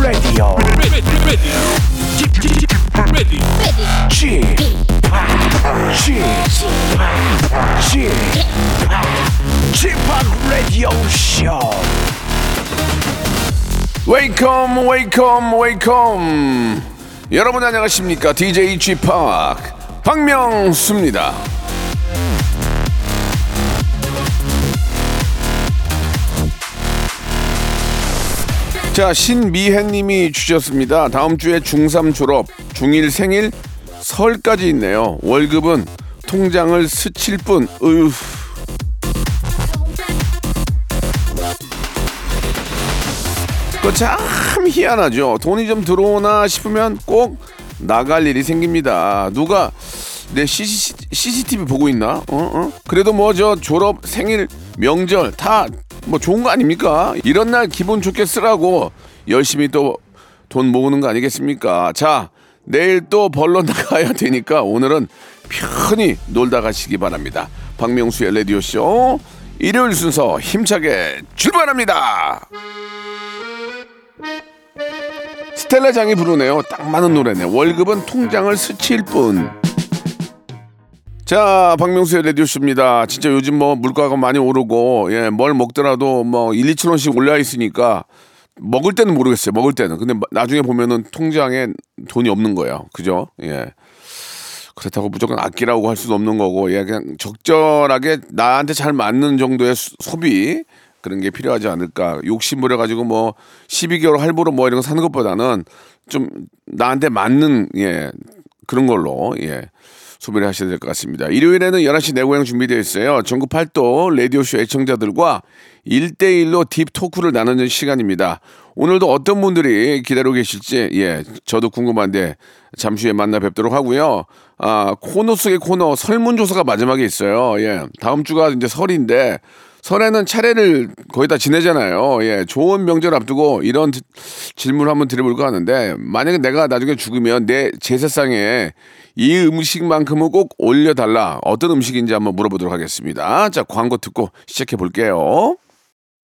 Radio. ready, ready, ready, Chip, Chip, Chip, Chip Radio Show. Welcome, welcome. 여러분 안녕하십니까? DJ Chip 박명수입니다. 자, 신미혜님이 주셨습니다. 다음 주에 중3 졸업, 중1 생일, 설까지 있네요. 월급은 통장을 스칠 뿐, 으휴. 그참 희한하죠. 돈이 좀 들어오나 싶으면 꼭 나갈 일이 생깁니다. 누가 내 CC, CCTV 보고 있나? 어, 어? 그래도 뭐 저 졸업, 생일, 명절 다 뭐 좋은 거 아닙니까? 이런 날 기분 좋게 쓰라고 열심히 또 돈 모으는 거 아니겠습니까? 자, 내일 또 벌러 나가야 되니까 오늘은 편히 놀다 가시기 바랍니다. 박명수의 라디오쇼 일요일 순서 힘차게 출발합니다. 스텔라 장이 부르네요. 딱 맞는 노래네. 월급은 통장을 스칠 뿐. 자, 박명수의 라디오쇼입니다. 진짜 요즘 뭐 물가가 많이 오르고, 예, 뭘 먹더라도 뭐 1, 2천 원씩 올라 있으니까 먹을 때는 모르겠어요. 먹을 때는. 근데 나중에 보면은 통장에 돈이 없는 거예요. 그죠? 예. 그렇다고 무조건 아끼라고 할 수도 없는 거고, 예, 그냥 적절하게 나한테 잘 맞는 정도의 수- 소비, 그런 게 필요하지 않을까. 욕심 부려가지고 뭐 12개월 할부로 뭐 이런 거 사는 것보다는 좀 나한테 맞는, 예, 그런 걸로, 예. 소비를 하셔야 될 것 같습니다. 일요일에는 11시 내고향 준비되어 있어요. 전국 팔도 라디오쇼 애청자들과 1대1로 딥 토크를 나누는 시간입니다. 오늘도 어떤 분들이 기다리고 계실지, 예, 저도 궁금한데, 잠시 후에 만나 뵙도록 하고요. 아, 코너 속의 코너 설문조사가 마지막에 있어요. 예, 다음 주가 이제 설인데, 설에는 차례를 거의 다 지내잖아요. 예, 좋은 명절 앞두고 이런 지- 질문을 한번 드려볼까 하는데, 만약에 내가 나중에 죽으면 내 제사상에 이 음식만큼은 꼭 올려달라. 어떤 음식인지 한번 물어보도록 하겠습니다. 자, 광고 듣고 시작해 볼게요.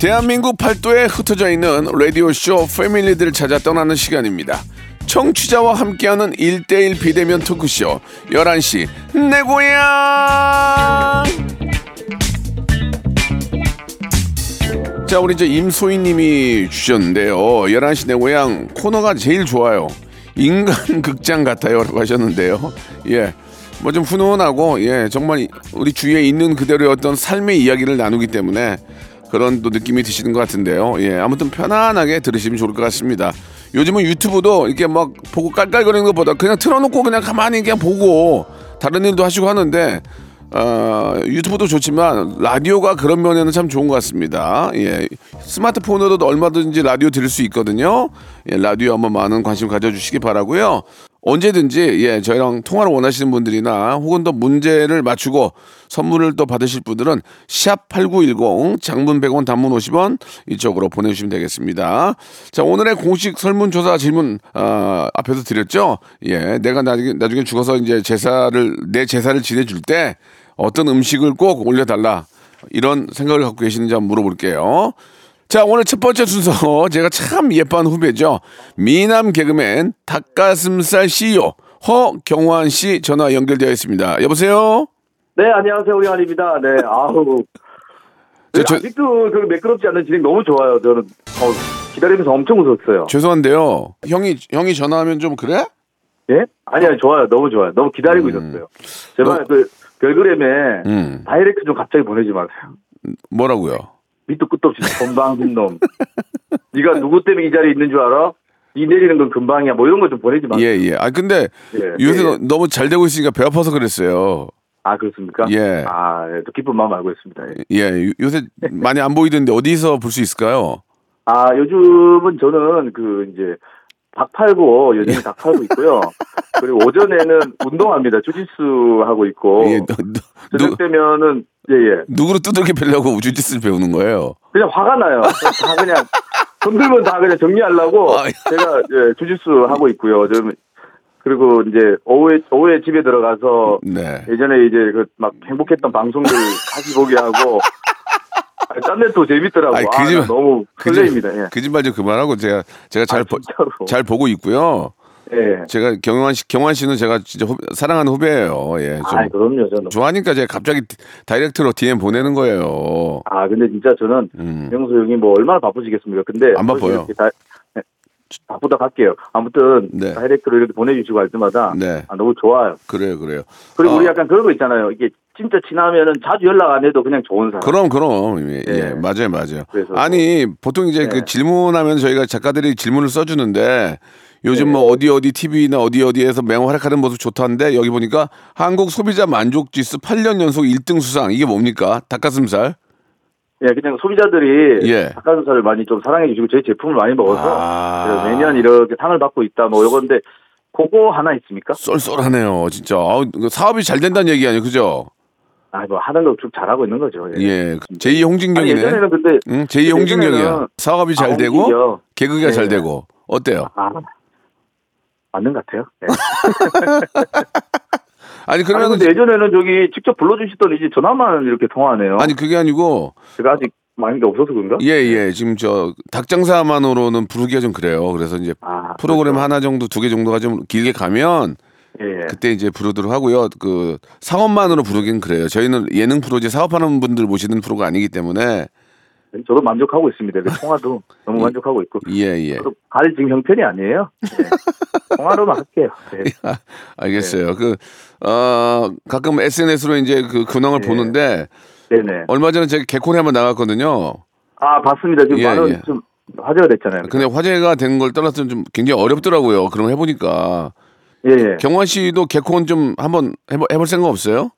대한민국 팔도에 흩어져 있는 라디오쇼 패밀리들을 찾아 떠나는 시간입니다. 청취자와 함께하는 1대1 비대면 토크쇼 11시 내 고향 자 우리 이제 임소희 님이 주셨는데요 11시 내 고향 코너가 제일 좋아요 인간 극장 같아요 라고 하셨는데요 예. 뭐 좀 훈훈하고 예 정말 우리 주위에 있는 그대로의 어떤 삶의 이야기를 나누기 때문에 그런 또 느낌이 드시는 것 같은데요 예 아무튼 편안하게 들으시면 좋을 것 같습니다 요즘은 유튜브도 이렇게 막 보고 깔깔거리는 것보다 그냥 틀어놓고 그냥 가만히 그냥 보고 다른 일도 하시고 하는데 어, 유튜브도 좋지만 라디오가 그런 면에는 참 좋은 것 같습니다. 예, 스마트폰으로도 얼마든지 라디오 들을 수 있거든요. 예, 라디오 한번 많은 관심 가져주시기 바라고요. 언제든지 예, 저희랑 통화를 원하시는 분들이나 혹은 또 문제를 맞추고 선물을 또 받으실 분들은 샵8910 장문 100원 단문 50원 이쪽으로 보내주시면 되겠습니다. 자, 오늘의 공식 설문조사 질문 아, 앞에서 드렸죠. 예, 내가 나중에, 나중에 죽어서 이제 제사를 내 제사를 지내줄 때 어떤 음식을 꼭 올려달라 이런 생각을 갖고 계시는지 한번 물어볼게요. 자, 오늘 첫 번째 순서 제가 참 예뻐하는 후배죠. 미남 개그맨 닭가슴살 CEO 허경환 씨 전화 연결되어 있습니다. 여보세요? 네, 안녕하세요. 우리한입니다. 네, 아우. 저- 네, 저- 아직도 그 매끄럽지 않는 진행 너무 좋아요. 저는 어, 기다리면서 엄청 웃었어요. 죄송한데요. 형이 형이 전화하면 좀 그래? 예? 아니, 아니, 좋아요. 너무 좋아요. 너무 기다리고 있었어요. 제발 그 별그램에 음. 다이렉트 좀 갑자기 보내지 마세요. 뭐라고요? 밑도 끝도 없이 건방진 놈. 네가 누구 때문에 이 자리에 있는 줄 알아? 이 내리는 건 금방이야. 뭐 이런 거 좀 보내지 마세요. 예, 예. 아 근데 예, 요새 예. 너무 잘 되고 있으니까 배 아파서 그랬어요. 아 그렇습니까? 예. 아, 예, 또 기쁜 마음 알고 있습니다. 예. 예, 요- 요새 많이 안 보이던데 어디서 볼 수 있을까요? 아 요즘은 저는 그 이제 닭 팔고 여전히 닭 팔고 있고요. 그리고 오전에는 운동합니다. 주짓수 하고 있고 예, 누, 저녁 되면은 예예 누구로 두들겨 패려고 주짓수를 배우는 거예요? 그냥 화가 나요. 다 그냥 건들면 다 그냥 정리하려고 아, 예. 제가 예, 주짓수 하고 있고요. 좀 그리고 이제 오후에 오후에 집에 들어가서 네. 예전에 이제 그 막 행복했던 방송들 다시 보게 하고 아, 딴데 또 재밌더라고. 아이, 아, 그 집- 나 너무 그 집- 설레입니다. 예. 거짓말 좀 그만하고 제가 제가 잘, 아, 보. 잘 보고 있고요. 예. 제가 경환 씨 경환 씨는 제가 진짜 후- 사랑하는 후배예요. 예. 좀 아, 그럼요, 저는. 좋아하니까 제가 갑자기 다이렉트로 DM 보내는 거예요. 아, 근데 진짜 저는 음. 명수 형이 뭐 얼마나 바쁘시겠습니까? 근데 안 바빠요. 다, 네, 바쁘다 갈게요. 아무튼 네. 다이렉트로 이렇게 보내주시고 할 때마다 네. 아, 너무 좋아요. 그래요, 그래요. 그리고 어, 우리 약간 그런 거 있잖아요. 이게 진짜 친하면은 자주 연락 안 해도 그냥 좋은 사람. 그럼 그럼 예, 예, 네. 맞아요 맞아요 그래서 아니 보통 이제 그 네. 질문하면 저희가 작가들이 질문을 써주는데 요즘 네. 뭐 어디 어디 TV나 어디 어디에서 맹활약하는 모습 좋다는데 여기 보니까 한국 소비자 만족 지수 8년 연속 1등 수상 이게 뭡니까 닭가슴살 예, 그냥 소비자들이 예. 닭가슴살을 많이 좀 사랑해 주시고 저희 제품을 많이 먹어서 아. 매년 이렇게 상을 받고 있다 뭐 요건데 그거 하나 있습니까? 쏠쏠하네요 진짜 이거 사업이 잘 된다는 얘기 아니에요 그죠 아, 뭐 하는 거 쭉 잘하고 있는 거죠. 예. 예 제2 아니, 홍진경이네 예전에는 근데 응 제2 홍진경이야 사업이 잘 아, 되고 홍진경. 개그가 잘 네. 되고 어때요 아, 맞는 것 같아요. 예. 아니 아니, 그러면 근데 예전에는 저기 직접 불러주시더니 이제 전화만 이렇게 통화하네요. 아니 그게 아니고 제가 아직 많은 게 없어서 그런가? 예, 예. 지금 저 닭장사만으로는 부르기가 좀 그래요. 그래서 이제 아, 프로그램 그렇죠. 하나 정도, 두 개 정도가 좀 길게 가면 예. 그때 이제 부르도록 하고요. 그 사업만으로 부르긴 그래요. 저희는 예능 프로지 사업하는 분들 모시는 프로가 아니기 때문에 저도 만족하고 있습니다. 그 통화도 너무 만족하고 있고. 예, 예. 저도 갈 지금 형편이 아니에요. 예. 통화로만 할게요. 예. 알겠어요. 그, 어, 가끔 SNS로 이제 그 근황을 예. 보는데 네네. 얼마 전에 제가 개콘에 한번 나갔거든요. 아, 봤습니다. 지금 예, 많은 예. 좀 화제가 됐잖아요. 근데 화제가 된 걸 떠나서 좀 굉장히 어렵더라고요. 그럼 해보니까. 예, 예. 경환 씨도 개콘 좀 한번 해볼, 해볼 생각 없어요?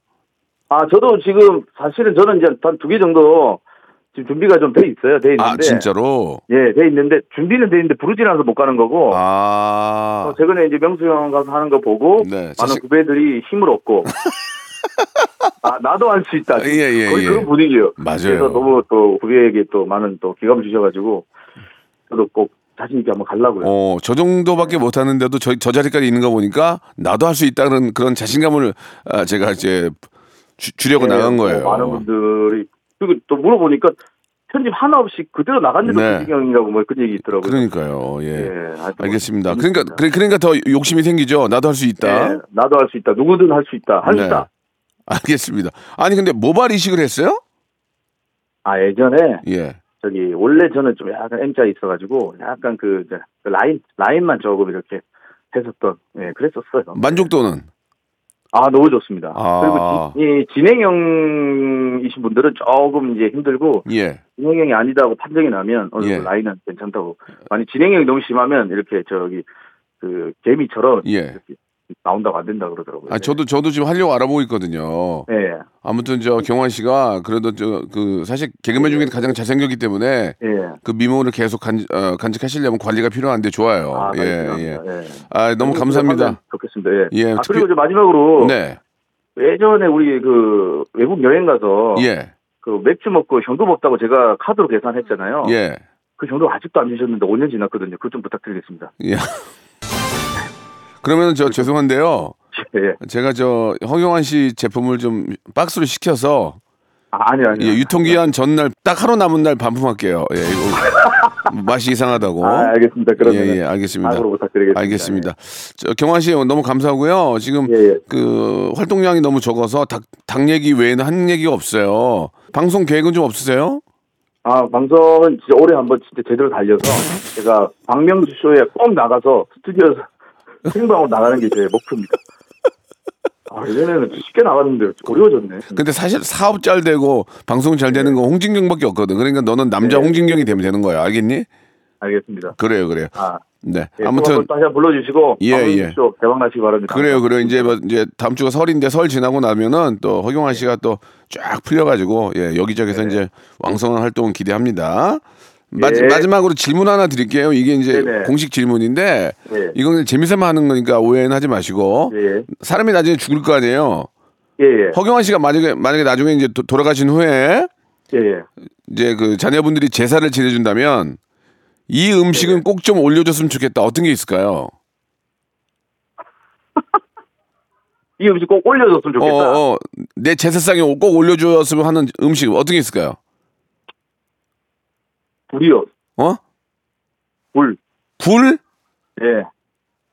아, 저도 지금 사실은 저는 이제 한 두 개 정도 지금 준비가 좀 돼 있어요. 돼 있는데. 아, 진짜로? 예, 돼 있는데 준비는 돼 있는데 부르진 않아서 못 가는 거고. 아. 어, 최근에 이제 명수 형 가서 하는 거 보고 네, 많은 자식- 후배들이 힘을 얻고 아 나도 할 수 있다. 예, 예, 거의 예. 그런 분위기예요. 맞아요. 그래서 너무 또 후배에게 또 많은 또 기감을 주셔가지고 저도 꼭 자신 있게 한번 가려고요. 어, 저 정도밖에 못 하는데도 저, 저 자리까지 있는 거 보니까 나도 할 수 있다는 그런 자신감을 아, 제가 이제 주, 주려고 네, 나간 뭐 거예요. 많은 분들이 그리고 또 물어보니까 편집 하나 없이 그대로 나갔는데도 네. 부지경이라고 뭐 그런 얘기 있더라고요. 그러니까요. 예. 예, 알겠습니다. 그러니까 그래- 그러니까 더 욕심이 생기죠. 나도 할 수 있다. 예, 나도 할 수 있다. 누구든 할 수 있다. 할수 네. 있다. 알겠습니다. 아니 근데 모발 이식을 했어요? 아 예전에 예. 저기 원래 저는 좀 약간 M자 있어가지고 약간 그, 그 라인 라인만 조금 이렇게 했었던 예 그랬었어요. 만족도는 아 너무 좋습니다. 아. 그리고 지, 이 진행형이신 분들은 조금 이제 힘들고 예. 진행형이 아니다고 판정이 나면 어느 예. 라인은 괜찮다고. 만약 진행형이 너무 심하면 이렇게 저기 그 개미처럼 예. 이렇게 나온다고 안 된다 그러더라고요. 아 저도 저도 지금 하려고 알아보고 있거든요. 예. 아무튼 저 경환 씨가 그래도 저 그 사실 개그맨 중에 가장 잘생겼기 때문에 예. 그 미모를 계속 간, 어, 간직하시려면 관리가 필요한데 좋아요. 아, 예, 예. 예. 아, 너무 감사합니다. 좋겠습니다. 예. 예, 아, 특히- 그리고 이제 마지막으로 네. 예전에 우리 그 외국 여행 가서 예. 그 맥주 먹고 현금 없다고 제가 카드로 계산했잖아요. 예. 그 현금 아직도 안 주셨는데 5년 지났거든요. 그거 좀 부탁드리겠습니다. 예. 그러면 저 죄송한데요. 예. 제가 저 허경환 씨 제품을 좀 박스로 시켜서 아, 아니 아니. 예, 유통기한 전날 딱 하루 남은 날 반품할게요. 예, 이거 맛이 이상하다고. 아, 알겠습니다. 그러면 예, 예, 알겠습니다. 부탁드리겠습니다. 알겠습니다. 저 경환 씨 너무 감사하고요. 지금 예, 예. 그 활동량이 너무 적어서 닭, 닭 얘기 외에는 한 얘기가 없어요. 방송 계획은 좀 없으세요? 아, 방송은 진짜 올해 한번 진짜 제대로 달려서 제가 박명수 쇼에 꼭 나가서 스튜디오에서 생방으로 나가는 게 제 목표입니다. 아, 예전에는 쉽게 나갔는데 어려워졌네. 근데 사실 사업 잘 되고 방송 잘 되는 건 홍진경밖에 없거든. 그러니까 너는 남자 네. 홍진경이 되면 되는 거야. 알겠니? 알겠습니다. 그래요, 그래요. 아, 네. 예, 아무튼 또 다시 한번 불러주시고 예, 예. 쇼 대박 나시기 바랍니다. 그래요, 그래요. 이제 뭐 이제 다음 주가 설인데 설 지나고 나면은 또 허경환 씨가 또 쫙 풀려가지고 예 여기저기서 이제 왕성한 활동 기대합니다. 마, 예. 마지막으로 질문 하나 드릴게요. 이게 이제 네네. 공식 질문인데 예. 이건 재미삼아 하는 거니까 오해는 하지 마시고 예, 사람이 나중에 죽을 거 아니에요. 예, 예, 허경환 씨가 만약에 만약에 나중에 이제 도- 돌아가신 후에 예, 예. 이제 그 자녀분들이 제사를 지내준다면 이 음식은 네. 꼭좀 올려줬으면 좋겠다. 어떤 게 있을까요? 이 음식 꼭 올려줬으면 어, 좋겠다. 어, 내 제사상에 꼭 올려줬으면 하는 음식 어떤 게 있을까요? 불이요. 어? 불. 굴? 예.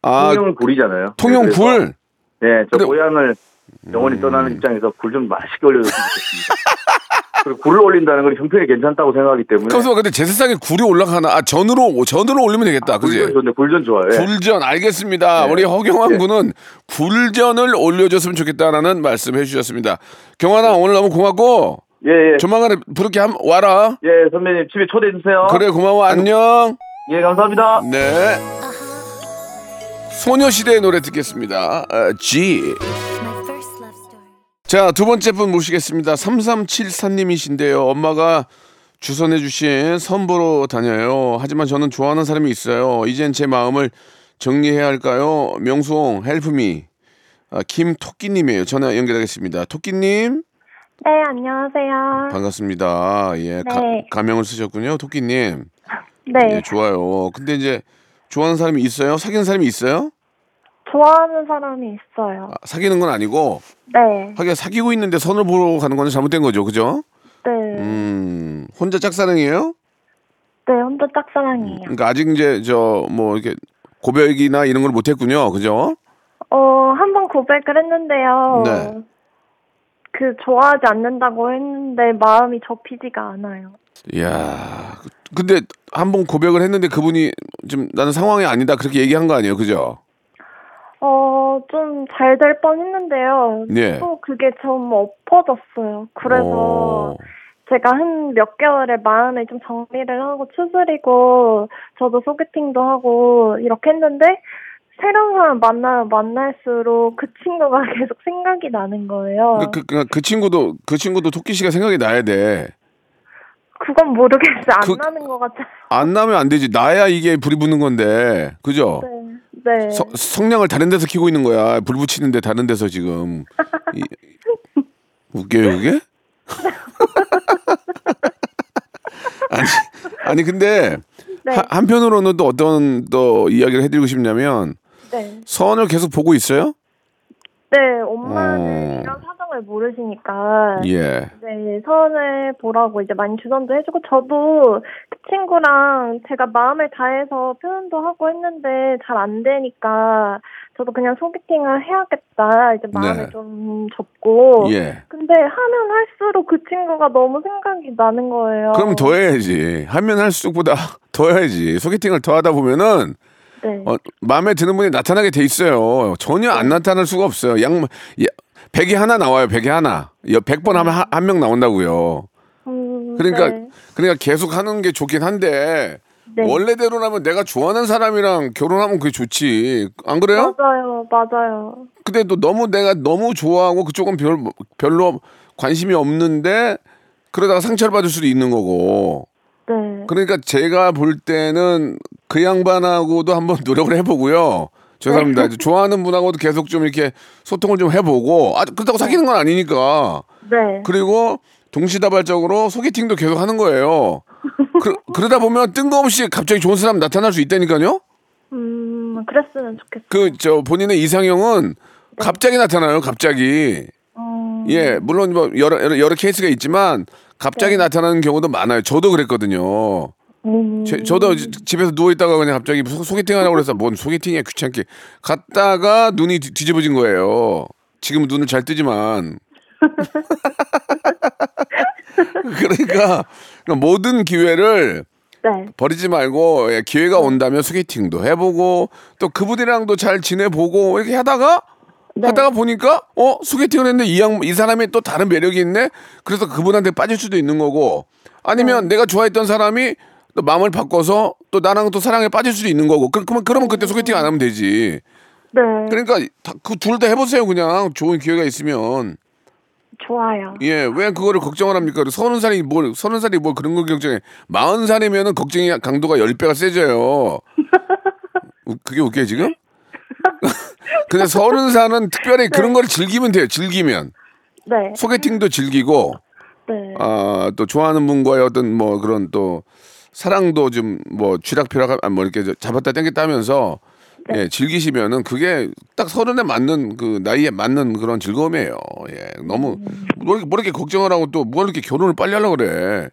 아, 통영 불이잖아요. 통영 굴. 예, 저 근데- 음. 고향을 영원히 떠나는 입장에서 굴좀 맛있게 올려줬으면 좋겠습니다. 그리고 굴을 올린다는 건 형편이 괜찮다고 생각하기 때문에. 그래서 근데 제사상에 굴이 올라가나? 아, 전으로 전으로 올리면 되겠다. 그지? 굴전 좋네, 굴전 좋아요. 예. 굴전 알겠습니다. 네. 우리 허경환 네. 군은 굴전을 올려줬으면 좋겠다라는 말씀 해 주셨습니다. 경환아 오늘 너무 고맙고 예, 예. 조만간에 부르게 한 와라. 예, 선배님 집에 초대해 주세요. 그래 고마워 안녕. 예, 감사합니다. 네. 소녀시대의 노래 듣겠습니다. 어, G. 자, 두 번째 분 모시겠습니다. 3374님이신데요. 엄마가 주선해주신 선보러 다녀요. 하지만 저는 좋아하는 사람이 있어요. 이젠 제 마음을 정리해야 할까요? 명수홍, 헬프미. 아, 김토끼님이에요. 전화 연결하겠습니다. 토끼님, 네, 안녕하세요. 반갑습니다. 예, 가, 네. 가 명을 쓰셨군요. 토끼님. 네, 예, 좋아요. 근데 이제 좋아하는 사람이 있어요? 사귀는 사람이 있어요? 좋아하는 사람이 있어요. 아, 사귀는 건 아니고, 네, 하긴 사귀고 있는데 선을 보러 가는 건 잘못된 거죠. 그죠? 네, 음, 혼자 짝사랑이에요? 네, 혼자 짝사랑이에요. 그러니까 아직 이제 저 뭐 이렇게 고백이나 이런 걸 못 했군요. 그죠? 어, 한 번 고백을 했는데요. 네. 그, 좋아하지 않는다고 했는데 마음이 접히지가 않아요. 이야. 근데 한 번 고백을 했는데 그분이 좀 나는 상황이 아니다 그렇게 얘기한 거 아니에요. 그죠? 어, 좀 잘 될 뻔 했는데요. 네. 또 그게 좀 엎어졌어요. 그래서 어, 제가 한 몇 개월에 마음을 좀 정리를 하고 추스리고 저도 소개팅도 하고 이렇게 했는데 새로운 사람 만나 만날수록 그 친구가 계속 생각이 나는 거예요. 그, 그, 그, 그 친구도 그 친구도 토끼 씨가 생각이 나야 돼. 그건 모르겠어요. 안 그- 나는 것 같아요. 안 나면 안 되지. 나야 이게 불이 붙는 건데. 그죠? 네. 네. 서- 성냥을 다른 데서 키고 있는 거야. 불 붙이는데 다른 데서 지금. 이, 웃겨요, 그게? 아니, 아니 근데 네. 하- 한편으로는 또 어떤 또 이야기를 해드리고 싶냐면 네. 선을 계속 보고 있어요? 네. 엄마는 어. 이런 사정을 모르시니까 예. 네, 선을 보라고 이제 많이 주선도 해주고, 저도 그 친구랑 제가 마음을 다해서 표현도 하고 했는데 잘 안 되니까, 저도 그냥 소개팅을 해야겠다, 이제 마음을 네. 좀 접고. 예. 근데 하면 할수록 그 친구가 너무 생각이 나는 거예요. 그럼 더 해야지. 하면 할수록보다 더 해야지. 소개팅을 더 하다 보면은 네. 어, 마음에 드는 분이 나타나게 돼 있어요. 전혀 안 나타날 수가 없어요. 양, 야, 100이 하나 나와요. 100이 하나. 100번 하면 한 명 나온다고요. 음, 그러니까 네. 그러니까 계속 하는 게 좋긴 한데 네. 원래대로라면 내가 좋아하는 사람이랑 결혼하면 그게 좋지. 안 그래요? 맞아요, 맞아요. 근데 또 너무 내가 너무 좋아하고 그쪽은 별, 별로 관심이 없는데 그러다가 상처를 받을 수도 있는 거고. 네. 그러니까 제가 볼 때는 그 양반하고도 한번 노력을 해보고요. 죄송합니다. 좋아하는 분하고도 계속 좀 이렇게 소통을 좀 해보고, 아, 그렇다고 사귀는 건 아니니까. 네. 그리고 동시다발적으로 소개팅도 계속 하는 거예요. 그, 그러다 보면 뜬금없이 갑자기 좋은 사람 나타날 수 있다니까요? 음, 그랬으면 좋겠어요. 그, 저, 본인의 이상형은 갑자기 나타나요, 갑자기. 음, 예, 물론 뭐 여러, 여러, 여러 케이스가 있지만 갑자기 나타나는 경우도 많아요. 저도 그랬거든요. 음, 제- 저도 지- 집에서 누워 있다가 그냥 갑자기 소, 소개팅 하라고 그래서 뭔 소개팅이야 귀찮게 갔다가 눈이 뒤- 뒤집어진 거예요. 지금은 눈을 잘 뜨지만 그러니까, 그러니까 모든 기회를 네. 버리지 말고 예, 기회가 온다면 소개팅도 해보고 또 그분이랑도 잘 지내보고 이렇게 하다가 네. 하다가 보니까 어 소개팅을 했는데 이, 양, 이 사람이 또 다른 매력이 있네 그래서 그분한테 빠질 수도 있는 거고 아니면 내가 좋아했던 사람이 또 마음을 바꿔서 또 나랑 또 사랑에 빠질 수도 있는 거고. 그, 그러면 그러면 그때 소개팅 안 하면 되지. 네. 그러니까 그 둘 다 해보세요 그냥 좋은 기회가 있으면. 좋아요. 예, 왜 그거를 걱정을 합니까? 서른 살이 뭘, 서른 살이 뭘 그런 걸 걱정해. 마흔 살이면은 걱정이 강도가 열 배가 세져요. 우- 그게 웃겨요, 지금? 근데 서른 살은 특별히 그런 걸 즐기면 돼요, 즐기면. 네. 소개팅도 즐기고, 네. 아, 또 좋아하는 분과의 어떤 뭐 그런 또 사랑도 좀 뭐 쥐락펴락, 아, 뭐 이렇게 저 잡았다 당겼다 하면서 예, 즐기시면은 그게 딱 서른에 맞는 그 나이에 맞는 그런 즐거움이에요. 예, 너무 뭐 이렇게, 뭐 이렇게 걱정을 하고 또 뭐 이렇게 결혼을 빨리 하려고 그래.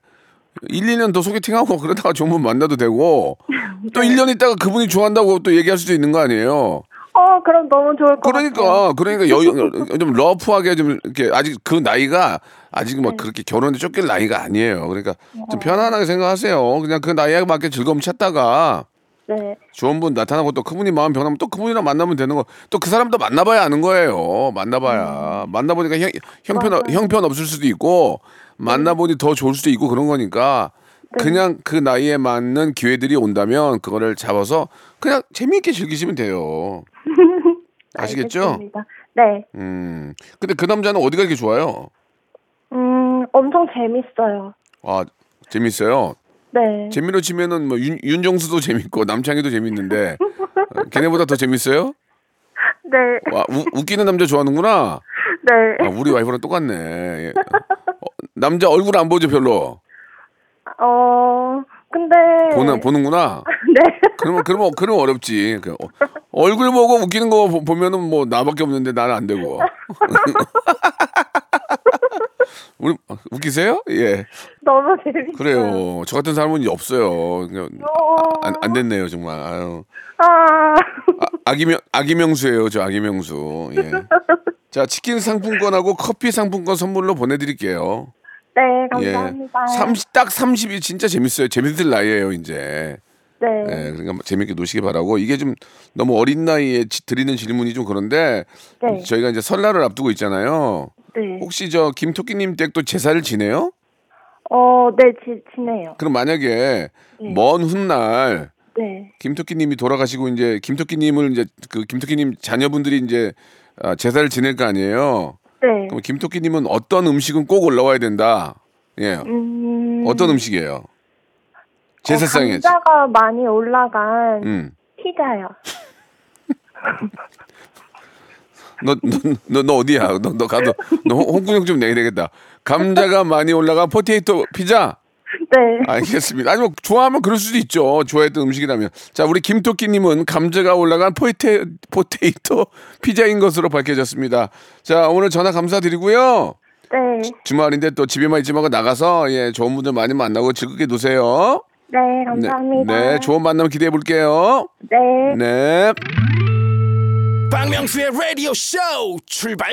1, 2년 더 소개팅하고 그러다가 좋은 분 만나도 되고 또 1년 있다가 그분이 좋아한다고 또 얘기할 수도 있는 거 아니에요. 어, 그럼 너무 좋을 것 같아요. 그러니까 그러니까 여, 좀 러프하게 좀 이렇게 아직 그 나이가 아직 뭐 그렇게 결혼에 쫓길 나이가 아니에요. 그러니까 좀 편안하게 생각하세요. 그냥 그 나이에 맞게 즐거움 찾다가 네. 좋은 분 나타나고 또 그분이 마음 변하면 또 그분이랑 만나면 되는 거. 또 그 사람도 만나봐야 아는 거예요. 만나봐야 만나보니까 형, 형편 맞아요. 형편 없을 수도 있고 만나보니 더 좋을 수도 있고 그런 거니까 그냥 그 나이에 맞는 기회들이 온다면 그거를 잡아서 그냥 재미있게 즐기시면 돼요. 아시겠죠? 알겠습니다. 네. 음. 근데 그 남자는 어디가 이렇게 좋아요? 음, 엄청 재밌어요. 아 재밌어요. 네. 재미로 치면은 뭐 윤, 윤정수도 재밌고 남창희도 재밌는데 어, 걔네보다 더 재밌어요? 네. 와 우, 웃기는 남자 좋아하는구나. 네. 아, 우리 와이프랑 똑같네. 예. 어, 남자 얼굴 안 보죠 별로. 어, 근데. 보는 보는구나. 네. 그러면 그러면 그러면 어렵지. 그, 어, 얼굴 보고 웃기는 거 보- 보면은 뭐 나밖에 없는데 나는 안 되고. 우리 어, 웃기세요? 예. 너무 재밌어요. 그래요. 저 같은 사람은 없어요. 그냥 어, 안, 안 됐네요 정말. 아유. 아, 아, 아 기명 아기명수예요, 저 아기명수. 예. 자, 치킨 상품권하고 커피 상품권 선물로 보내드릴게요. 네, 예. 감사합니다. 30, 딱 30이 진짜 재밌어요. 재밌을 나이에요, 이제. 네. 예, 그러니까 재밌게 노시기 바라고. 이게 좀 너무 어린 나이에 지- 드리는 질문이 좀 그런데 네. 저희가 이제 설날을 앞두고 있잖아요. 네. 혹시 저 김토끼님 댁도 제사를 지내요? 어, 네, 지, 지내요. 그럼 만약에 네. 먼 훗날 네. 김토끼님이 돌아가시고 이제 김토끼님을 이제 그 김토끼님 자녀분들이 이제 아, 제사를 지낼 거 아니에요. 네. 그럼 김토끼님은 어떤 음식은 꼭 올라와야 된다. 예. 음. 어떤 음식이에요? 제사상에. 어, 감자가 많이 올라간 음. 피자요. 너, 너, 너, 너 어디야? 너, 너 가도, 너 홍- 홍군형 좀 내야 되겠다. 감자가 많이 올라간 포테이토 피자? 네. 알겠습니다. 아니, 뭐, 좋아하면 그럴 수도 있죠. 좋아했던 음식이라면. 자, 우리 김토끼님은 감자가 올라간 포테, 포테이토 피자인 것으로 밝혀졌습니다. 자, 오늘 전화 감사드리고요. 네. 주말인데 또 집에만 있지 말고 나가서, 예, 좋은 분들 많이 만나고 즐겁게 노세요. 네, 감사합니다. 네, 좋은 만남 기대해 볼게요. 네. 네. 박명수의 라디오 쇼 출발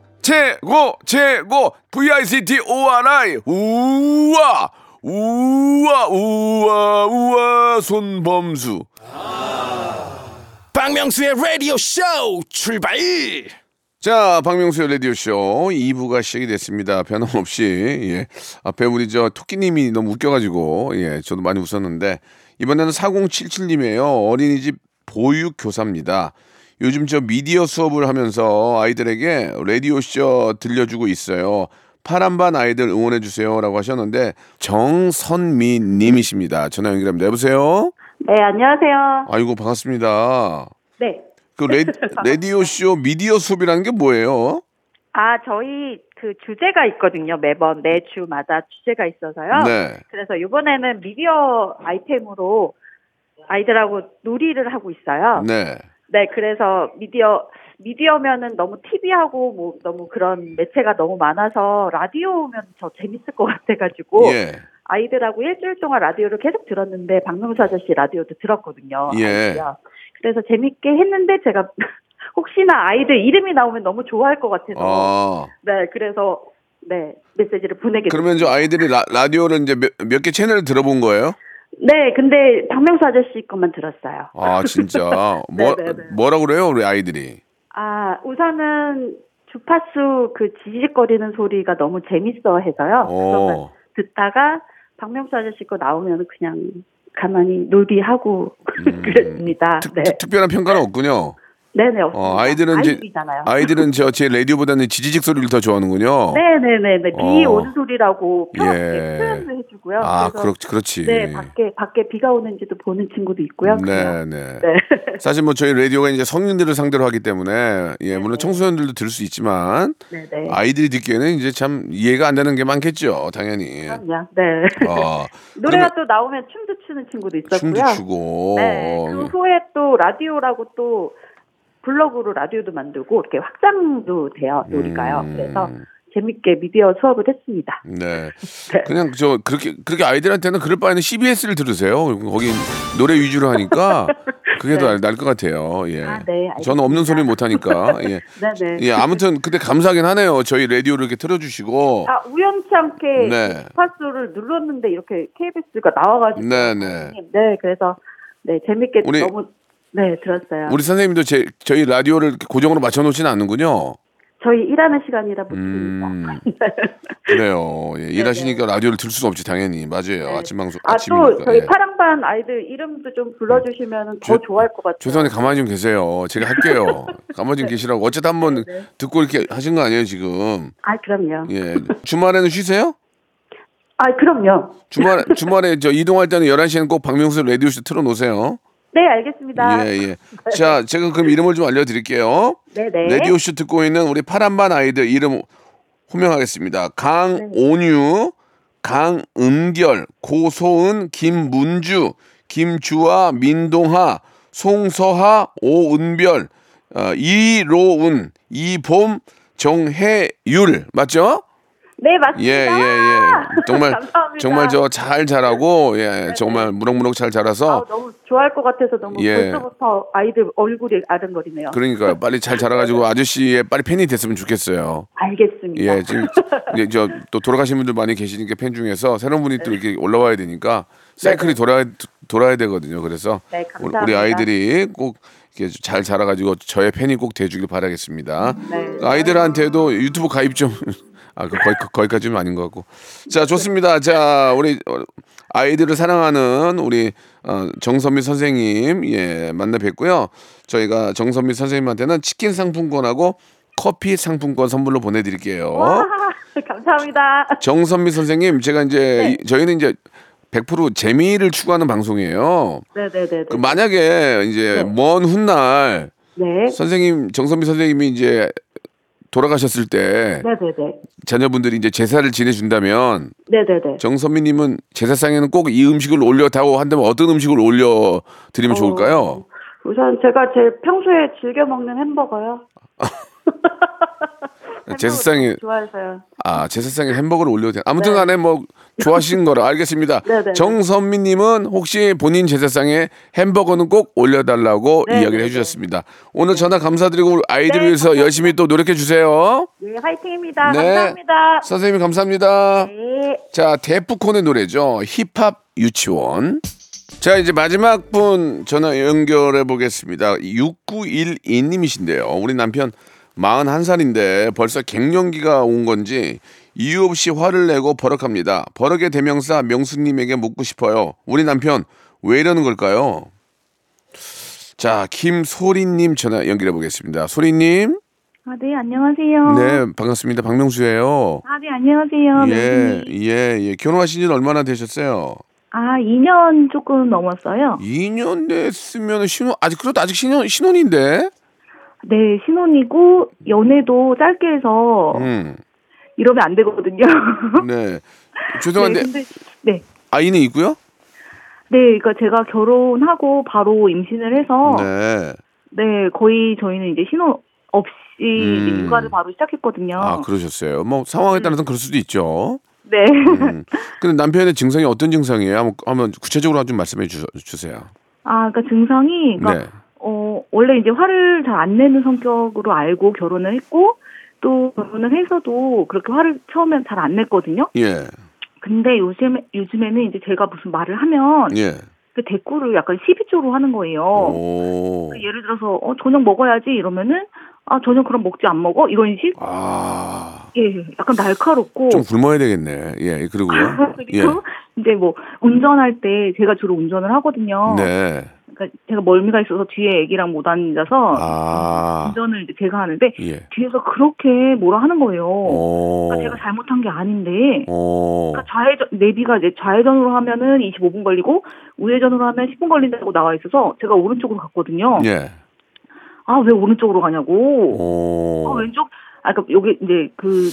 최고 최고 VICT ORI 우와 우와 우와 우와 손범수 박명수의 라디오 쇼 출발 자, 박명수의 라디오 쇼 2부가 시작이 됐습니다. 변함없이, 예. 앞에 우리 저 토끼님이 너무 웃겨가지고, 예. 저도 많이 웃었는데, 이번에는 4077님이에요. 어린이집 보육교사입니다. 요즘 저 미디어 수업을 하면서 아이들에게 라디오쇼 들려주고 있어요. 파란반 아이들 응원해주세요. 라고 하셨는데, 정선미 님이십니다. 전화 연결합니다. 여보세요? 네, 안녕하세요. 아이고, 반갑습니다. 네. 그 레, 라디오쇼 미디어 수업이라는 게 뭐예요? 아, 저희 그 주제가 있거든요. 매번 매 주마다 주제가 있어서요. 네. 그래서 이번에는 미디어 아이템으로 아이들하고 놀이를 하고 있어요. 네. 네, 그래서 미디어 미디어면은 너무 TV하고 뭐 너무 그런 매체가 너무 많아서 라디오면 더 재밌을 것 같아가지고 예. 아이들하고 일주일 동안 라디오를 계속 들었는데 박명수 아저씨 라디오도 들었거든요. 예. 아이들이요. 그래서 재밌게 했는데 제가 혹시나 아이들 이름이 나오면 너무 좋아할 것 같아서 아. 네 그래서 네 메시지를 보내게 그러면 저. 아이들이 라, 라디오를 이제 몇 개 채널 들어본 거예요? 네 근데 박명수 아저씨 것만 들었어요. 아, 진짜. 뭐, 네, 네, 네. 뭐라 그래요, 우리 아이들이? 아 우선은 주파수 그 지직거리는 소리가 너무 재밌어 해서요. 어. 듣다가 박명수 아저씨 거 나오면 그냥 가만히 놀비하고 음. 그랬습니다. 특, 네. 특- 특별한 평가는 없군요. 네네. 어, 아이들은 이제 아이들이잖아요. 아이들은 저제 라디오보다는 지지직 소리를 더 좋아하는군요. 네네네네 비 어. 오는 소리라고 표, 예. 표현도 해주고요. 아, 그래서 그렇, 그렇지. 네 밖에 밖에 비가 오는지도 보는 친구도 있고요. 네, 그래요. 네. 네. 사실 뭐 저희 라디오가 이제 성인들을 상대로 하기 때문에 예, 물론 청소년들도 들을 수 있지만 네네. 아이들이 듣기에는 이제 참 이해가 안 되는 게 많겠죠, 당연히. 그럼요. 네. 어, 노래가 또 나오면 춤도 추는 친구도 있었고요. 춤도 추고. 네. 그 후에 또 라디오라고 또 블로그로 라디오도 만들고 이렇게 확장도 돼요. 놀이가요. 음. 그래서 재밌게 미디어 수업을 했습니다. 네. 네. 그냥 저 그렇게 그렇게 아이들한테는 그럴 바에는 CBS를 들으세요. 거기 노래 위주로 하니까 그게 더날것 같아요. 예. 네. 아, 네, 알겠습니다. 저는 없는 소리 못 하니까. 예. 네 네. 예, 아무튼 근데 감사하긴 하네요. 저희 라디오를 이렇게 틀어 주시고. 아 우연치 않게 네. 주파수를 눌렀는데 이렇게 KBS가 나와 가지고 네, 네. 네 그래서 네 재밌게 우리- 너무 네 들었어요. 우리 선생님도 제, 저희 라디오를 고정으로 맞춰 놓지는 않는군요. 저희 일하는 시간이라 못. 음. 그래요. 예, 일하시니까 라디오를 들 수가 없지 당연히. 맞아요. 네. 아침 방송 아. 또 저희 예. 파랑반 아이들 이름도 좀 불러주시면 더 죄- 좋아할 것 같아요. 죄송한데 가만히 좀 계세요. 제가 할게요. 가만히 좀 계시라고. 어쨌든 한번 듣고 이렇게 하신 거 아니에요, 지금. 아 그럼요. 예. 주말에는 쉬세요? 아 그럼요. 주말 주말에 저 이동할 때는 11 시에는 꼭 박명수 라디오 쇼 틀어 놓으세요. 네 알겠습니다. 예, 예. 자, 제가 그럼 이름을 좀 알려 드릴게요. 네네. 라디오쇼 듣고 있는 우리 파란반 아이들 이름 호명하겠습니다. 강온유, 강은결, 고소은, 김문주, 김주아, 민동하, 송서하, 오은별, 어, 이로운, 이봄, 정혜율 맞죠? 네 맞습니다. 예, 예, 예. 정말. 정말 저 잘 자라고 예, 정말 무럭무럭 잘 아, 자라서 너무 좋아할 것 같아서 너무 예. 벌써부터 아이들 얼굴이 아른거리네요. 그러니까 빨리 잘 자라가지고 아저씨의 빨리 팬이 됐으면 좋겠어요. 알겠습니다. 예, 지금 이제 저또 돌아가신 분들 많이 계시니까 팬 중에서 새로운 분이 또 이렇게 올라와야 되니까 사이클이 돌아야 돌아야 되거든요. 그래서 네, 우리. 아이들이 꼭 이렇게 잘 자라가지고 저의 팬이 꼭 돼주길 바라겠습니다. 네. 아이들한테도 유튜브 가입 좀. 아, 그 거기 거기까지는 아닌 것 같고. 자, 좋습니다. 자, 우리 어, 아이들을 사랑하는 우리 어, 정선미 선생님 예 만나 뵙고요. 저희가 정선미 선생님한테는 치킨 상품권하고 커피 상품권 선물로 보내드릴게요. 와, 감사합니다. 정선미 선생님, 제가 이제 이- 저희는 이제 100% 재미를 추구하는 방송이에요. 네네네. 그 만약에 이제 먼 훗날 네. 선생님 정선미 선생님이 이제 돌아가셨을 때 네네네. 자녀분들이 이제 제사를 지내준다면 네네네. 정선미님은 제사상에는 꼭 이 음식을 올려다고 한다면 어떤 음식을 올려 드리면 좋을까요? 우선 제가 제일 평소에 즐겨 먹는 햄버거요. 제사상에 좋아해서요. 아 제사상에 햄버거를 올려도 돼. 아무튼간에 뭐 좋아하시는 거라 알겠습니다. 네네. 정선미님은 혹시 본인 제사상에 햄버거는 꼭 올려달라고 네네. 이야기를 해주셨습니다. 오늘 전화 감사드리고 아이들 네, 위해서 감사합니다. 열심히 또 노력해 주세요. 네, 화이팅입니다. 네. 감사합니다. 선생님 감사합니다. 네. 자, 데프콘의 노래죠. 힙합 유치원. 자, 이제 마지막 분 전화 연결해 보겠습니다. 6912님이신데요. 우리 남편 41살인데 벌써 갱년기가 온 건지 이유 없이 화를 내고 버럭합니다. 버럭의 대명사 명수님에게 묻고 싶어요. 우리 남편 왜 이러는 걸까요? 자, 김소리님 전화 연결해 보겠습니다. 소리님. 아, 네, 안녕하세요. 네, 반갑습니다. 박명수예요. 아, 네, 안녕하세요. 예, 네. 예, 예. 결혼하신 지 얼마나 되셨어요? 아, 2년 조금 넘었어요. 2년 됐으면 신혼 아직 그래도 아직 신혼 신혼인데. 네, 신혼이고 연애도 짧게 해서 음. 이러면 안 되거든요. 네. 죄송한데 네, 근데 네. 아이는 있고요? 네, 그러니까 제가 결혼하고 바로 임신을 해서 네, 네. 거의 저희는 이제 신혼 없이 음. 육아를 바로 시작했거든요. 아, 그러셨어요. 뭐 상황에 따라서는 그럴 수도 있죠. 네. 음. 근데 남편의 증상이 어떤 증상이에요? 한번, 한번 구체적으로 좀 말씀해 주, 주세요. 아, 그러니까 증상이 그러니까 네. 어, 원래 이제 화를 잘 안 내는 성격으로 알고 결혼을 했고, 또 결혼을 해서도 그렇게 화를 처음엔 잘 안 냈거든요. 예. 근데 요즘, 요즘에는 이제 제가 무슨 말을 하면, 예. 그 대꾸를 약간 시비조로 하는 거예요. 오. 그 예를 들어서, 어, 저녁 먹어야지 이러면은, 아, 저녁 그럼 먹지 안 먹어? 이런 식? 아. 예, 약간 날카롭고. 좀 굶어야 되겠네. 예. 그리고요. 예. 그리고 이제 뭐, 운전할 때 제가 주로 운전을 하거든요. 네. 그러니까 제가 멀미가 있어서 뒤에 애기랑 못 앉아서, 아. 운전을 이제 제가 하는데, 예. 뒤에서 그렇게 뭐라 하는 거예요. 오. 그러니까 제가 잘못한 게 아닌데, 오. 그러니까 좌회전 내비가 이제 좌회전으로 하면은 25분 걸리고 우회전으로 하면 10분 걸린다고 나와 있어서 제가 오른쪽으로 갔거든요. 예. 아왜 오른쪽으로 가냐고. 오. 아 왼쪽. 아 그러니까 여기 이제 그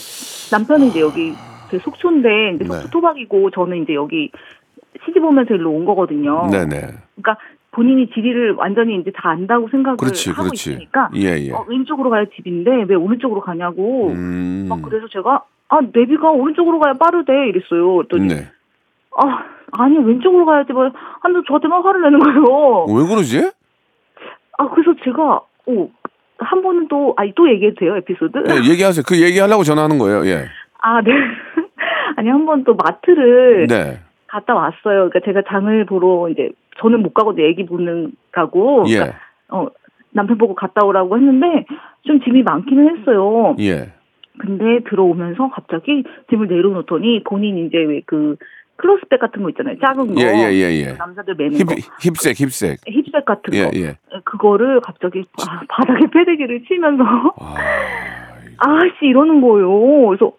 남편은 이제 여기 그 속초인데 이제 속초 네. 토박이고 저는 이제 여기 시집 오면서 일로 온 거거든요. 네네. 그러니까 본인이 지리를 완전히 이제 다 안다고 생각을 그렇지, 하고 그렇지. 있으니까 예, 예. 어, 왼쪽으로 가야 집인데 왜 오른쪽으로 가냐고. 음. 막 그래서 제가 아 내비가 오른쪽으로 가야 빠르대 이랬어요. 그랬더니 네. 아 아니 왼쪽으로 가야지 뭐 하면서 저한테만 화를 내는 거예요. 어, 왜 그러지? 아 그래서 제가 오 한 번은 또 아니 또 얘기해도 돼요 에피소드? 예, 얘기하세요. 그 얘기하려고 전화하는 거예요. 예. 아 네. 아니 한 번 또 마트를 네. 갔다 왔어요. 그러니까 제가 장을 보러 이제 저는 못 가고 애기 보는 가고 예. 그러니까 어 남편 보고 갔다 오라고 했는데 좀 짐이 많기는 했어요. 예. 근데 들어오면서 갑자기 짐을 내려놓더니 본인 이제 왜 그 클로스백 같은 거 있잖아요. 작은 거. 예, 예, 예, 예. 남자들 매는 힙, 거. 힙색, 힙색. 힙색 같은 예, 거. 예. 그거를 갑자기 바, 바닥에 패대기를 치면서 아, 아씨 이러는 거예요. 그래서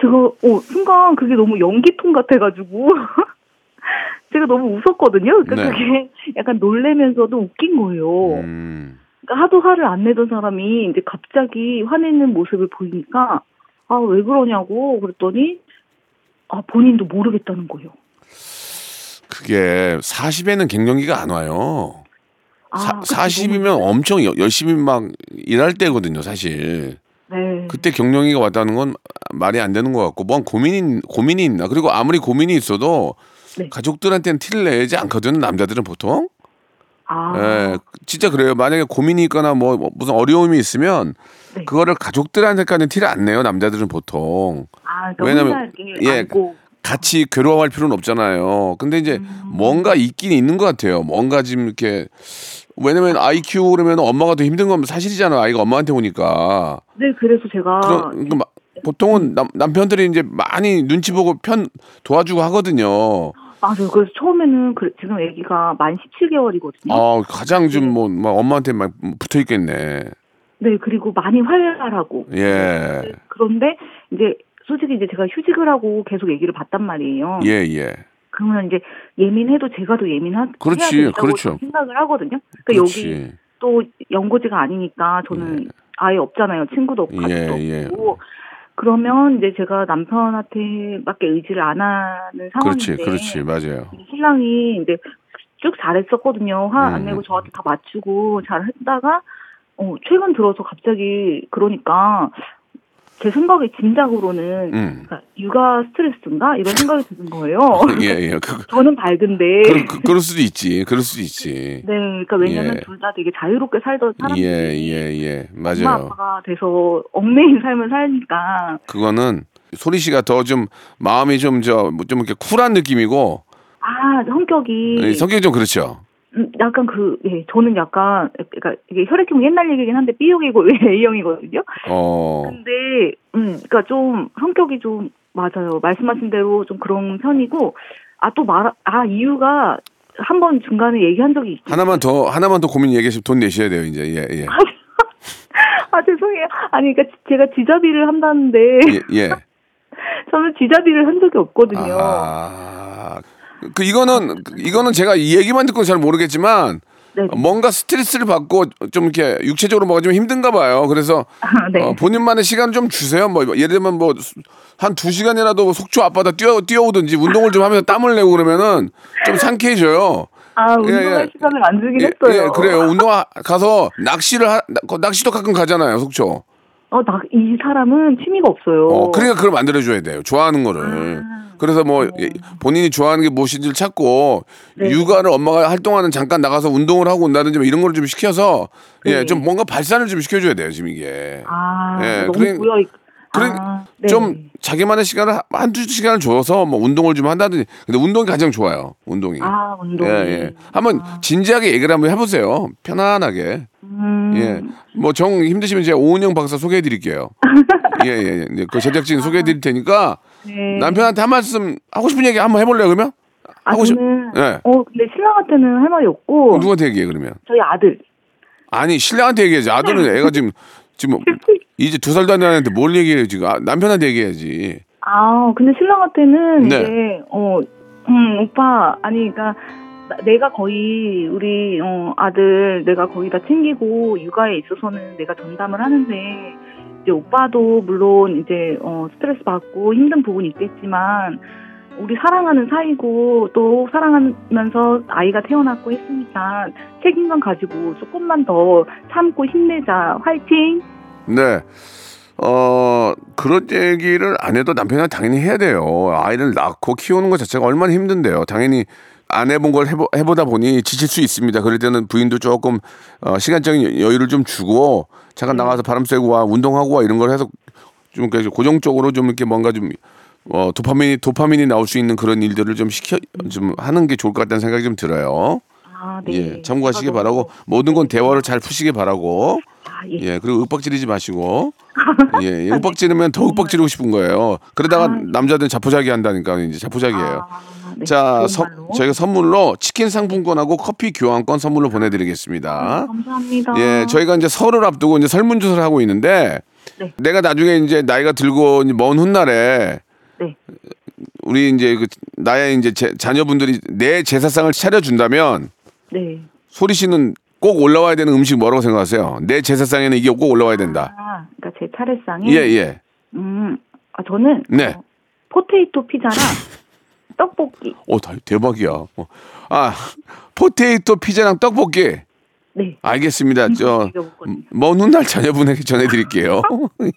제가 어 순간 그게 너무 연기통 같아가지고 제가 너무 웃었거든요. 그러니까 네. 그게 약간 놀래면서도 웃긴 거예요. 음. 그러니까 하도 화를 안 내던 사람이 이제 갑자기 화내는 모습을 보이니까 아 왜 그러냐고 그랬더니 아 본인도 모르겠다는 거예요. 그게 40에는 갱년기가 안 와요. 아, 사, 그치, 40이면 엄청 여- 열심히 막 일할 때거든요, 사실. 네. 그때 경영이가 왔다는 건 말이 안 되는 것 같고, 뭔 고민이, 고민이 있나. 그리고 아무리 고민이 있어도 네. 가족들한테는 티를 내지 않거든요, 남자들은 보통. 아, 예, 진짜 그래요. 만약에 고민이 있거나 뭐, 뭐 무슨 어려움이 있으면 네. 그거를 가족들한테까지는 티를 안 내요, 남자들은 보통. 아, 왜냐면- 예, 안고 같이 괴로워할 필요는 없잖아요. 근데 이제 뭔가 있긴 있는 것 같아요. 뭔가 지금 이렇게 왜냐면 아이 키우고 그러면 엄마가 더 힘든 건 사실이잖아요. 아이가 엄마한테 오니까. 네, 그래서 제가 그럼 그 마- 보통은 남, 남편들이 이제 많이 눈치 보고 편 도와주고 하거든요. 맞아요. 그래서 처음에는 그, 지금 아기가 만 17개월이거든요. 아 가장 좀뭐 엄마한테 막 붙어 있겠네. 네, 그리고 많이 활발하고. 예, 그런데 이제 솔직히 이제 제가 휴직을 하고 계속 아기를 봤단 말이에요. 예, 예. 그러면 이제 예민해도 제가 더 예민하 그렇지, 그렇죠. 생각을 하거든요. 그러니까 여기 그렇지. 또 연고지가 아니니까 저는 아예 없잖아요. 친구도 없고 예, 가족도 예. 없고. 그러면 이제 제가 남편한테밖에 의지를 안 하는 상황인데 그렇지, 그렇지, 맞아요. 신랑이 이제 쭉 잘했었거든요. 화안 음. 내고 저한테 다 맞추고 잘했다가 어 최근 들어서 갑자기 그러니까 제 생각에 진작으로는 음. 그러니까 육아 스트레스인가 이런 생각이 드는 거예요. 예, 예. 그, 저는 밝은데 그, 그, 그럴 수도 있지. 그럴 수도 있지. 네, 그러니까 왜냐면 예. 둘다 되게 자유롭게 살던 사람들이 예, 예, 예. 엄마 맞아요. 아빠가 돼서 얽매인 삶을 살니까 그거는 소리 씨가 더 좀 마음이 좀 저좀 이렇게 쿨한 느낌이고 아 성격이 예, 성격이 좀 그렇죠. 음, 약간 그, 예, 저는 약간, 그러니까 이게 혈액형 옛날 얘기긴 한데 B형이고 A형이거든요. 어. 근데, 음, 그러니까 좀 성격이 좀 맞아요. 말씀하신 대로 좀 그런 편이고, 아, 또 말, 아, 이유가 한 번 중간에 얘기한 적이 있어요. 하나만 더 하나만 더 고민 얘기하시면 돈 내셔야 돼요, 이제. 예, 예. 아, 죄송해요. 아니, 그러니까 제가 지자비를 한다는데, 예, 예. 저는 지자비를 한 적이 없거든요. 아. 그 이거는 이거는 제가 이 얘기만 듣고 잘 모르겠지만 네. 뭔가 스트레스를 받고 좀 이렇게 육체적으로 뭐가 좀 힘든가 봐요. 그래서 아, 네. 어, 본인만의 시간 좀 주세요. 뭐 예를 들면 뭐 한 두 시간이라도 속초 앞바다 뛰어 뛰어오든지 운동을 좀 하면서 땀을 내고 그러면은 좀 상쾌해져요. 아, 운동할 예, 예. 시간을 안 주긴 예, 했어요. 예, 그래요. 운동 하- 가서 낚시를 하, 나- 거- 낚시도 가끔 가잖아요, 속초. 어, 나, 이 사람은 취미가 없어요. 어, 그러니까 그걸 만들어줘야 돼요. 좋아하는 거를. 그래서 뭐 예, 본인이 좋아하는 게 무엇인지를 찾고 네. 육아를 엄마가 할 동안은 잠깐 나가서 운동을 하고 온다든지 뭐 이런 걸 좀 시켜서 예, 네. 좀 뭔가 발산을 좀 시켜줘야 돼요, 지금 이게. 아, 예, 너무 그래- 보여. 그래 아, 네. 좀 자기만의 시간을 한두 시간을 줘서 뭐 운동을 좀 한다든지. 근데 운동이 가장 좋아요. 운동이. 아, 운동. 예, 예. 한번 진지하게 얘기를 한번 해보세요. 편안하게. 음, 예. 뭐 정 힘드시면 제가 오은영 박사 소개해 드릴게요. 예, 예, 예. 그 제작진 소개해 드릴 테니까 네. 남편한테 한 말씀 하고 싶은 얘기 한번 해 볼래요, 그러면? 아, 하고 싶- 저는, 예. 어, 근데 신랑한테는 할 말이 없고, 누구한테 얘기해, 그러면? 저희 아들. 아니, 신랑한테 얘기해야지. 아들은 애가 지금, 지금 이제 두 살도 안 되는데 뭘 얘기해요, 지금. 아, 남편한테 얘기해야지. 아, 근데 신랑한테는 네. 이제, 어, 음, 오빠, 아니, 그니까, 나- 내가 거의, 우리, 어, 아들, 내가 거의 다 챙기고, 육아에 있어서는 내가 전담을 하는데, 이제 오빠도 물론 이제, 어, 스트레스 받고 힘든 부분이 있겠지만, 우리 사랑하는 사이고, 또 사랑하면서 아이가 태어났고 했으니까, 책임감 가지고 조금만 더 참고 힘내자. 화이팅! 네. 어, 그런 얘기를 안 해도 남편은 당연히 해야 돼요. 아이를 낳고 키우는 것 자체가 얼마나 힘든데요. 당연히 안 해본 걸 해보, 해보다 보니 지칠 수 있습니다. 그럴 때는 부인도 조금 어, 시간적인 여유를 좀 주고 잠깐 나가서 바람 쐬고 와 운동하고 와 이런 걸 해서 좀 고정적으로 좀 이렇게 뭔가 좀 어, 도파민이 도파민이 나올 수 있는 그런 일들을 좀 시켜 좀 하는 게 좋을 것 같다는 생각이 좀 들어요. 아, 네. 예, 참고하시기 바라고 모든 건 대화를 잘 푸시기 바라고. 아, 예. 예, 그리고 윽박 지르지 마시고. 예, 윽박 지르면 더 윽박 지르고 싶은 거예요. 그러다가 남자들은 자포자기 한다니까 이제 자포자기예요. 아, 네. 자, 서-. 저희가 선물로 치킨 상품권하고 커피 교환권 선물로 보내드리겠습니다. 감사합니다. 예, 저희가 이제 설을 앞두고 이제 설문조사를 하고 있는데 네. 내가 나중에 이제 나이가 들고 먼 훗날에 네. 우리 이제 그 나의 이제 제- 자녀분들이 내 제사상을 차려준다면 네. 소리 씨는 꼭 올라와야 되는 음식 뭐라고 생각하세요? 내 제사상에는 이게 꼭 올라와야 된다. 아, 그러니까 제 차례상에 예, 예. 음, 아 저는 네. 어, potato 피자랑 떡볶이. 오, 다- 대박이야. 어. 아, potato 피자랑 떡볶이. 네. 알겠습니다. 저, 이거 먹거든요. 먼 훗날 자녀분에게 전해드릴게요. 예.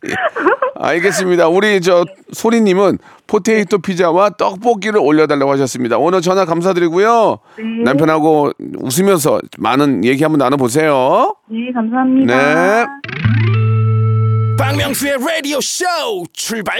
알겠습니다. 우리 저 소리님은 포테이토 피자와 떡볶이를 올려달라고 하셨습니다. 오늘 전화 감사드리고요. 네. 남편하고 웃으면서 많은 얘기 한번 나눠보세요. 네, 감사합니다. 네. 박명수의 라디오 쇼 출발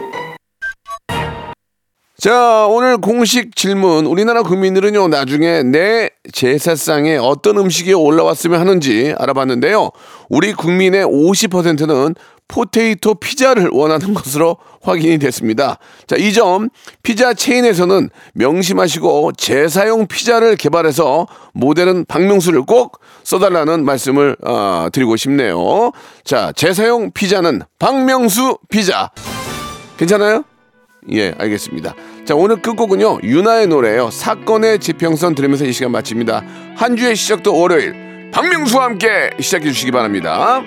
자, 오늘 공식 질문. 우리나라 국민들은요, 나중에 내 제사상에 어떤 음식이 올라왔으면 하는지 알아봤는데요. 우리 국민의 50%는 포테이토 피자를 원하는 것으로 확인이 됐습니다. 자, 이 점 피자 체인에서는 명심하시고 재사용 피자를 개발해서 모델은 박명수를 꼭 써달라는 말씀을 어, 드리고 싶네요. 자, 재사용 피자는 박명수 피자. 괜찮아요? 예, 알겠습니다. 자, 오늘 끝곡은요, 유나의 노래예요. 사건의 지평선 들으면서 이 시간 마칩니다. 한 주의 시작도 월요일, 박명수와 함께 시작해 주시기 바랍니다.